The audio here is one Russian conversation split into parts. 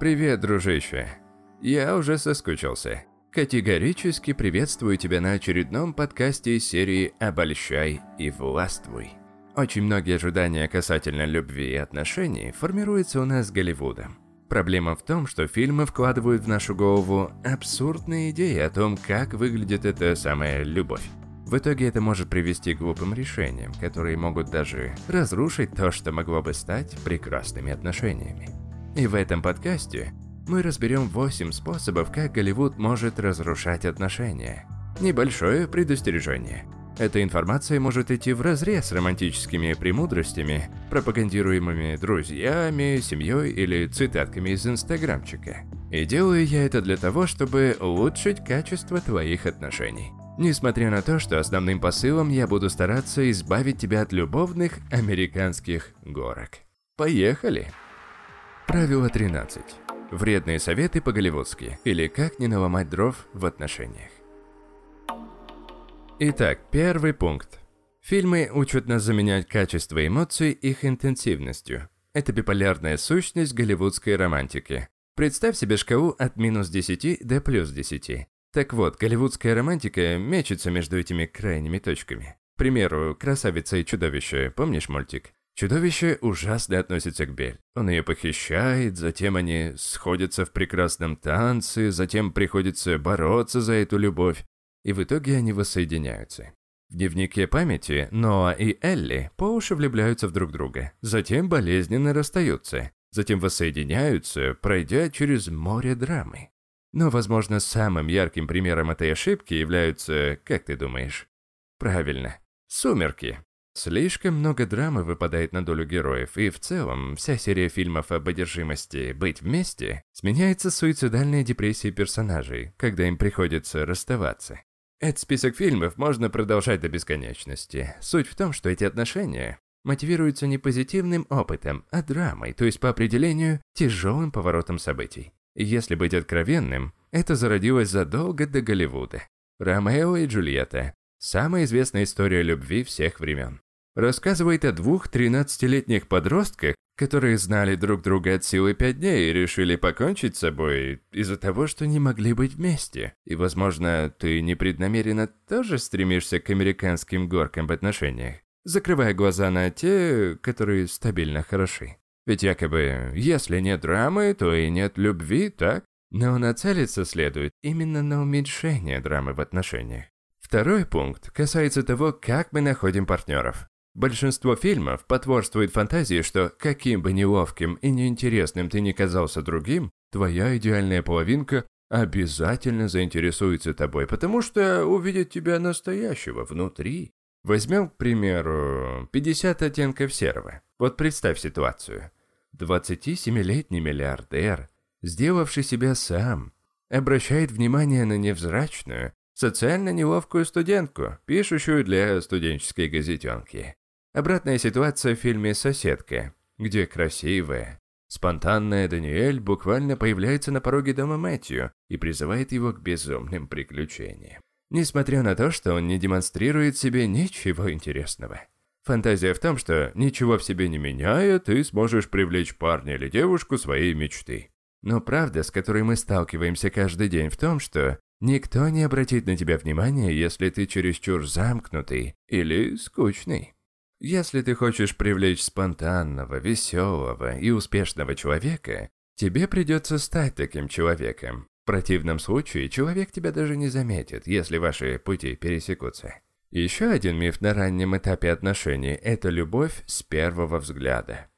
Привет, дружище. Я уже соскучился. Категорически приветствую тебя на очередном подкасте из серии «Обольщай и властвуй». Очень многие ожидания касательно любви и отношений формируются у нас с Голливудом. Проблема в том, что фильмы вкладывают в нашу голову абсурдные идеи о том, как выглядит эта самая любовь. В итоге это может привести к глупым решениям, которые могут даже разрушить то, что могло бы стать прекрасными отношениями. И в этом подкасте мы разберем 8 способов, как Голливуд может разрушать отношения. Небольшое предостережение. Эта информация может идти в разрез с романтическими премудростями, пропагандируемыми друзьями, семьей или цитатками из инстаграмчика. И делаю я это для того, чтобы улучшить качество твоих отношений. Несмотря на то, что основным посылом я буду стараться избавить тебя от любовных американских горок. Поехали! Правило 13. Вредные советы по-голливудски, или как не наломать дров в отношениях. Итак, первый пункт. Фильмы учат нас заменять качество эмоций их интенсивностью. Это биполярная сущность голливудской романтики. Представь себе шкалу от минус 10 до плюс 10. Так вот, голливудская романтика мечется между этими крайними точками. К примеру, «Красавица и чудовище», помнишь мультик? Чудовище ужасно относится к Бель. Он ее похищает, затем они сходятся в прекрасном танце, затем приходится бороться за эту любовь, и в итоге они воссоединяются. В дневнике памяти Ноа и Элли по уши влюбляются в друг друга, затем болезненно расстаются, затем воссоединяются, пройдя через море драмы. Но, возможно, самым ярким примером этой ошибки являются, как ты думаешь? Правильно, «Сумерки». Слишком много драмы выпадает на долю героев, и в целом вся серия фильмов об одержимости «Быть вместе» сменяется суицидальной депрессией персонажей, когда им приходится расставаться. Этот список фильмов можно продолжать до бесконечности. Суть в том, что эти отношения мотивируются не позитивным опытом, а драмой, то есть по определению тяжелым поворотом событий. Если быть откровенным, это зародилось задолго до Голливуда. Ромео и Джульетта – самая известная история любви всех времен. Рассказывает о двух 13-летних подростках, которые знали друг друга от силы пять дней и решили покончить с собой из-за того, что не могли быть вместе. И, возможно, ты непреднамеренно тоже стремишься к американским горкам в отношениях, закрывая глаза на те, которые стабильно хороши. Ведь якобы, если нет драмы, то и нет любви, так? Но нацелиться следует именно на уменьшение драмы в отношениях. Второй пункт касается того, как мы находим партнеров. Большинство фильмов потворствует фантазии, что каким бы неловким и неинтересным ты ни казался другим, твоя идеальная половинка обязательно заинтересуется тобой, потому что увидит тебя настоящего внутри. Возьмем, к примеру, 50 оттенков серого. Вот представь ситуацию. 27-летний миллиардер, сделавший себя сам, обращает внимание на невзрачную, социально неловкую студентку, пишущую для студенческой газетенки. Обратная ситуация в фильме «Соседка», где красивая, спонтанная Даниэль буквально появляется на пороге дома Мэтью и призывает его к безумным приключениям. Несмотря на то, что он не демонстрирует себе ничего интересного. Фантазия в том, что ничего в себе не меняя, ты сможешь привлечь парня или девушку своей мечты. Но правда, с которой мы сталкиваемся каждый день в том, что никто не обратит на тебя внимания, если ты чересчур замкнутый или скучный. Если ты хочешь привлечь спонтанного, веселого и успешного человека, тебе придется стать таким человеком. В противном случае человек тебя даже не заметит, если ваши пути пересекутся. Еще один миф на раннем этапе отношений – это любовь с первого взгляда.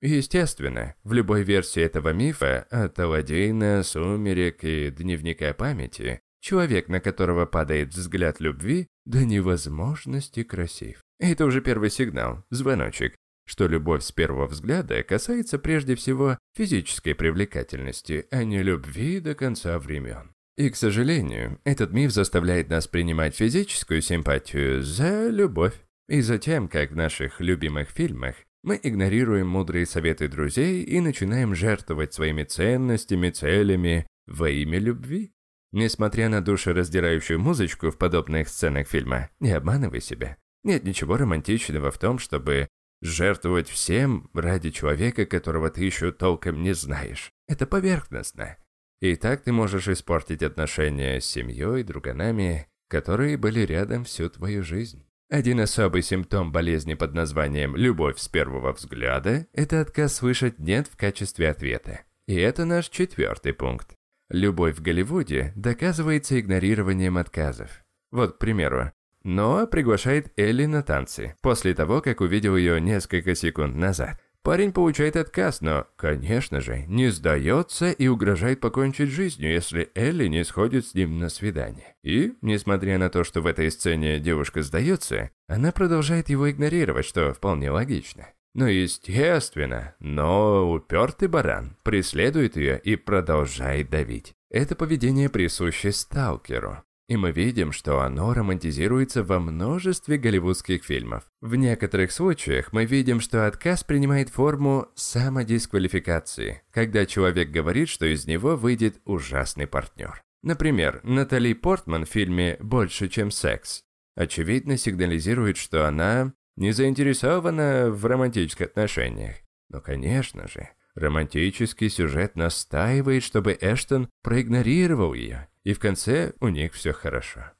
Естественно, в любой версии этого мифа, от Аладдина, Сумерек и Дневника памяти, человек, на которого падает взгляд любви, до невозможности красив. Это уже первый сигнал, звоночек, что любовь с первого взгляда касается прежде всего физической привлекательности, а не любви до конца времен. И, к сожалению, этот миф заставляет нас принимать физическую симпатию за любовь. И затем, как в наших любимых фильмах, мы игнорируем мудрые советы друзей и начинаем жертвовать своими ценностями, целями во имя любви. Несмотря на душераздирающую музычку в подобных сценах фильма, не обманывай себя. Нет ничего романтичного в том, чтобы Жертвовать всем ради человека, которого ты еще толком не знаешь. Это поверхностно. И так ты можешь испортить отношения с семьей, друганами, которые были рядом всю твою жизнь. Один особый симптом болезни под названием «любовь с первого взгляда» – это отказ слышать «нет» в качестве ответа. И это наш четвертый пункт. Любовь в Голливуде доказывается игнорированием отказов. Вот, к примеру, Ноа приглашает Элли на танцы, после того, как увидел ее несколько секунд назад. Парень получает отказ, но, конечно же, не сдается и угрожает покончить жизнью, если Элли не сходит с ним на свидание. И, несмотря на то, что в этой сцене девушка сдается, она продолжает его игнорировать, что вполне логично. Но, естественно, но упертый баран преследует ее и продолжает давить. Это поведение присуще сталкеру. И мы видим, что оно романтизируется во множестве голливудских фильмов. В некоторых случаях мы видим, что отказ принимает форму самодисквалификации, когда человек говорит, что из него выйдет ужасный партнер. Например, Натали Портман в фильме «Больше, чем секс» очевидно сигнализирует, что она не заинтересована в романтических отношениях. Но, конечно же, романтический сюжет настаивает, чтобы Эштон проигнорировал ее и в конце у них все хорошо.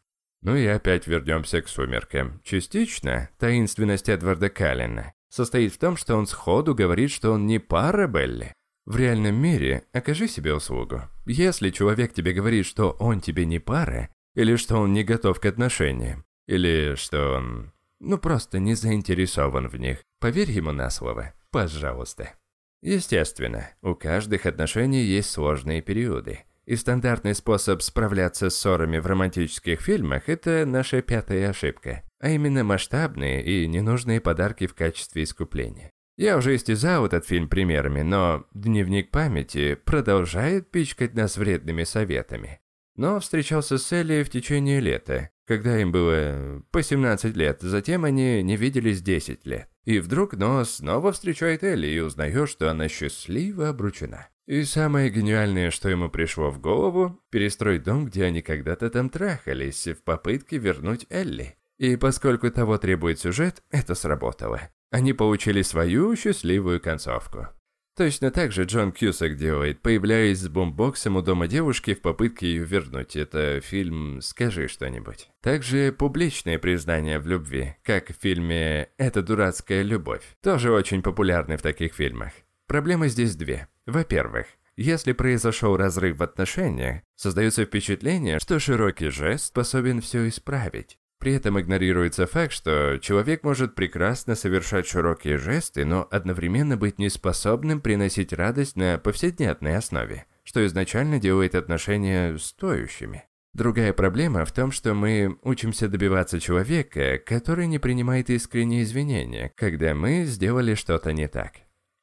Ну и опять вернемся к «Сумеркам». Частично таинственность Эдварда Каллина состоит в том, что он сходу говорит, что он не пара Белли. В реальном мире окажи себе услугу. Если человек тебе говорит, что он тебе не пара, или что он не готов к отношениям, или что он, ну просто не заинтересован в них, поверь ему на слово, пожалуйста. Естественно, у каждых отношений есть сложные периоды – и стандартный способ справляться с ссорами в романтических фильмах – это наша пятая ошибка, а именно масштабные и ненужные подарки в качестве искупления. Я уже истязал этот фильм примерами, но дневник памяти продолжает пичкать нас вредными советами. Но встречался с Элли в течение лета, когда им было по 17 лет, затем они не виделись 10 лет. И вдруг Ноа снова встречает Элли и узнает, что она счастливо обручена. И самое гениальное, что ему пришло в голову, перестроить дом, где они когда-то там трахались, в попытке вернуть Элли. И поскольку того требует сюжет, это сработало. Они получили свою счастливую концовку. Точно так же Джон Кьюсак делает, появляясь с бомбоксом у дома девушки в попытке ее вернуть. Это фильм «Скажи что-нибудь». Также публичное признание в любви, как в фильме «Это дурацкая любовь», тоже очень популярны в таких фильмах. Проблемы здесь две. Во-первых, если произошел разрыв в отношениях, создается впечатление, что широкий жест способен все исправить. При этом игнорируется факт, что человек может прекрасно совершать широкие жесты, но одновременно быть неспособным приносить радость на повседневной основе, что изначально делает отношения стоящими. Другая проблема в том, что мы учимся добиваться человека, который не принимает искренние извинения, когда мы сделали что-то не так.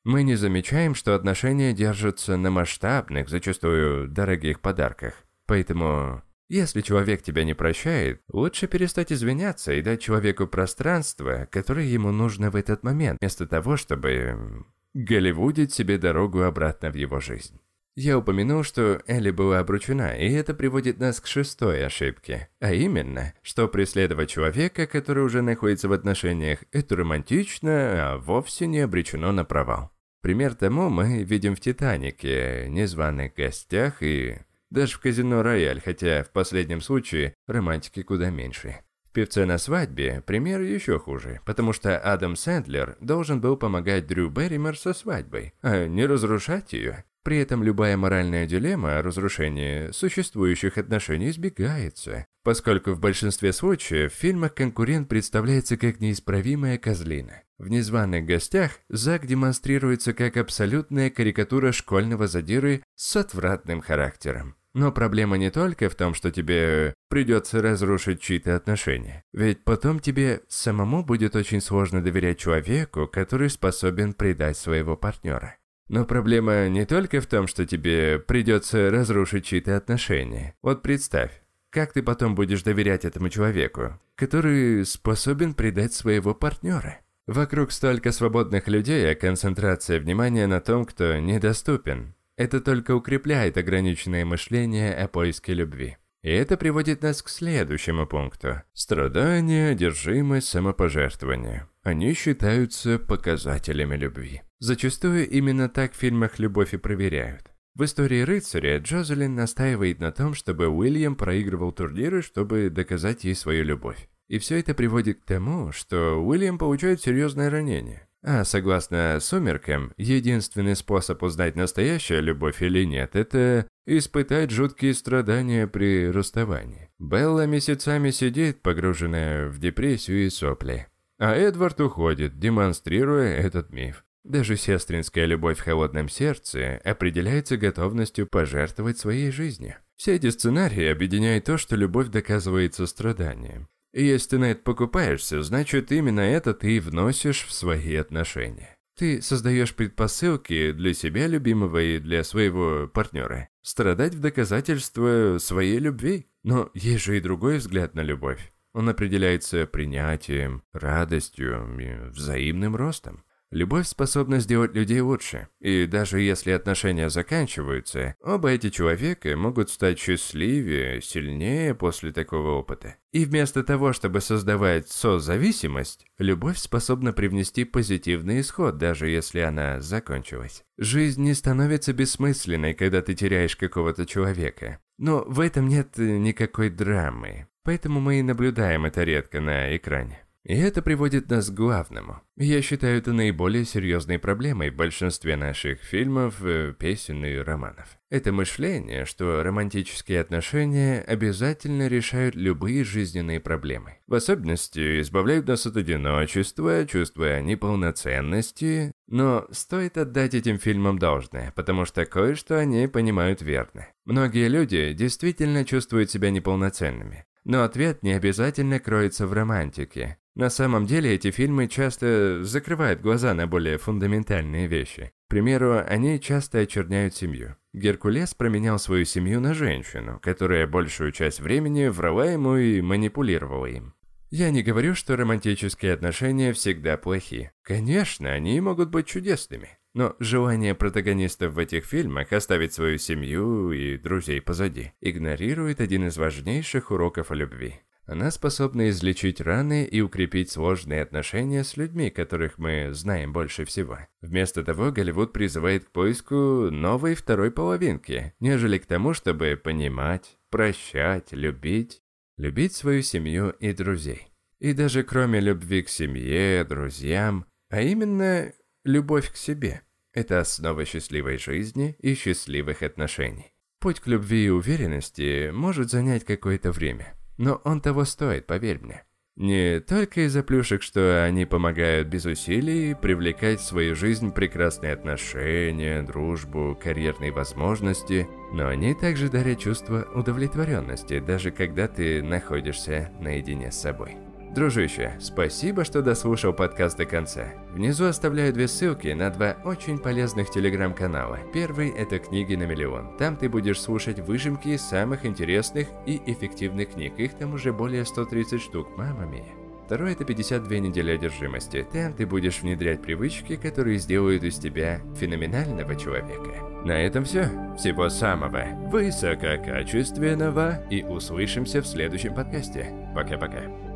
Мы не замечаем, что отношения держатся на масштабных, зачастую дорогих подарках. Поэтому, если человек тебя не прощает, лучше перестать извиняться и дать человеку пространство, которое ему нужно в этот момент, вместо того, чтобы голливудить себе дорогу обратно в его жизнь. Я упомянул, что Элли была обручена, и это приводит нас к шестой ошибке. А именно, что преследовать человека, который уже находится в отношениях, это романтично, а вовсе не обречено на провал. Пример тому мы видим в «Титанике», «Незваных гостях» и даже в «Казино Рояль», хотя в последнем случае романтики куда меньше. В «Певце на свадьбе» пример еще хуже, потому что Адам Сэндлер должен был помогать Дрю Берример со свадьбой, а не разрушать ее. При этом любая моральная дилемма о разрушении существующих отношений избегается, поскольку в большинстве случаев в фильмах конкурент представляется как неисправимая козлина. В «Незваных гостях» Зак демонстрируется как абсолютная карикатура школьного задиры с отвратным характером. Но проблема не только в том, что тебе придется разрушить чьи-то отношения. Ведь потом тебе самому будет очень сложно доверять человеку, который способен предать своего партнера. Но проблема не только в том, что тебе придется разрушить чьи-то отношения. Вот представь, как ты потом будешь доверять этому человеку, который способен предать своего партнера? Вокруг столько свободных людей, а концентрация внимания на том, кто недоступен. Это только укрепляет ограниченное мышление о поиске любви. И это приводит нас к следующему пункту. Страдание, одержимость, самопожертвование. Они считаются показателями любви. Зачастую именно так в фильмах любовь и проверяют. В истории рыцаря Джозелин настаивает на том, чтобы Уильям проигрывал турниры, чтобы доказать ей свою любовь. И все это приводит к тому, что Уильям получает серьезное ранение. А согласно «Сумеркам», единственный способ узнать, настоящая любовь или нет, это испытать жуткие страдания при расставании. Белла месяцами сидит, погруженная в депрессию и сопли. А Эдвард уходит, демонстрируя этот миф. Даже сестринская любовь в холодном сердце определяется готовностью пожертвовать своей жизнью. Все эти сценарии объединяют то, что любовь доказывается страданием. И если на это покупаешься, значит именно это ты и вносишь в свои отношения. Ты создаешь предпосылки для себя любимого и для своего партнера. Страдать в доказательство своей любви. Но есть же и другой взгляд на любовь. Он определяется принятием, радостью и взаимным ростом. Любовь способна сделать людей лучше, и даже если отношения заканчиваются, оба эти человека могут стать счастливее, сильнее после такого опыта. И вместо того, чтобы создавать созависимость, любовь способна привнести позитивный исход, даже если она закончилась. Жизнь не становится бессмысленной, когда ты теряешь какого-то человека. Но в этом нет никакой драмы, поэтому мы и наблюдаем это редко на экране. И это приводит нас к главному. Я считаю это наиболее серьезной проблемой в большинстве наших фильмов, э, песен и романов. Это мышление, что романтические отношения обязательно решают любые жизненные проблемы. В особенности избавляют нас от одиночества, чувства неполноценности. Но стоит отдать этим фильмам должное, потому что кое-что они понимают верно. Многие люди действительно чувствуют себя неполноценными. Но ответ не обязательно кроется в романтике. На самом деле эти фильмы часто закрывают глаза на более фундаментальные вещи. К примеру, они часто очерняют семью. Геркулес променял свою семью на женщину, которая большую часть времени врала ему и манипулировала им. Я не говорю, что романтические отношения всегда плохи. Конечно, они могут быть чудесными. Но желание протагонистов в этих фильмах оставить свою семью и друзей позади игнорирует один из важнейших уроков о любви. Она способна излечить раны и укрепить сложные отношения с людьми, которых мы знаем больше всего. Вместо того, Голливуд призывает к поиску новой второй половинки, нежели к тому, чтобы понимать, прощать, любить, любить свою семью и друзей. И даже кроме любви к семье, друзьям, а именно любовь к себе – это основа счастливой жизни и счастливых отношений. Путь к любви и уверенности может занять какое-то время – но он того стоит, поверь мне. Не только из-за плюшек, что они помогают без усилий привлекать в свою жизнь прекрасные отношения, дружбу, карьерные возможности, но они также дарят чувство удовлетворенности, даже когда ты находишься наедине с собой. Дружище, спасибо, что дослушал подкаст до конца. Внизу оставляю две ссылки на два очень полезных телеграм-канала. Первый – это «Книги на миллион». Там ты будешь слушать выжимки самых интересных и эффективных книг. Их там уже более 130 штук, мама мия. Второй – это 52 недели одержимости. Там ты будешь внедрять привычки, которые сделают из тебя феноменального человека. На этом все. Всего самого высококачественного и услышимся в следующем подкасте. Пока-пока.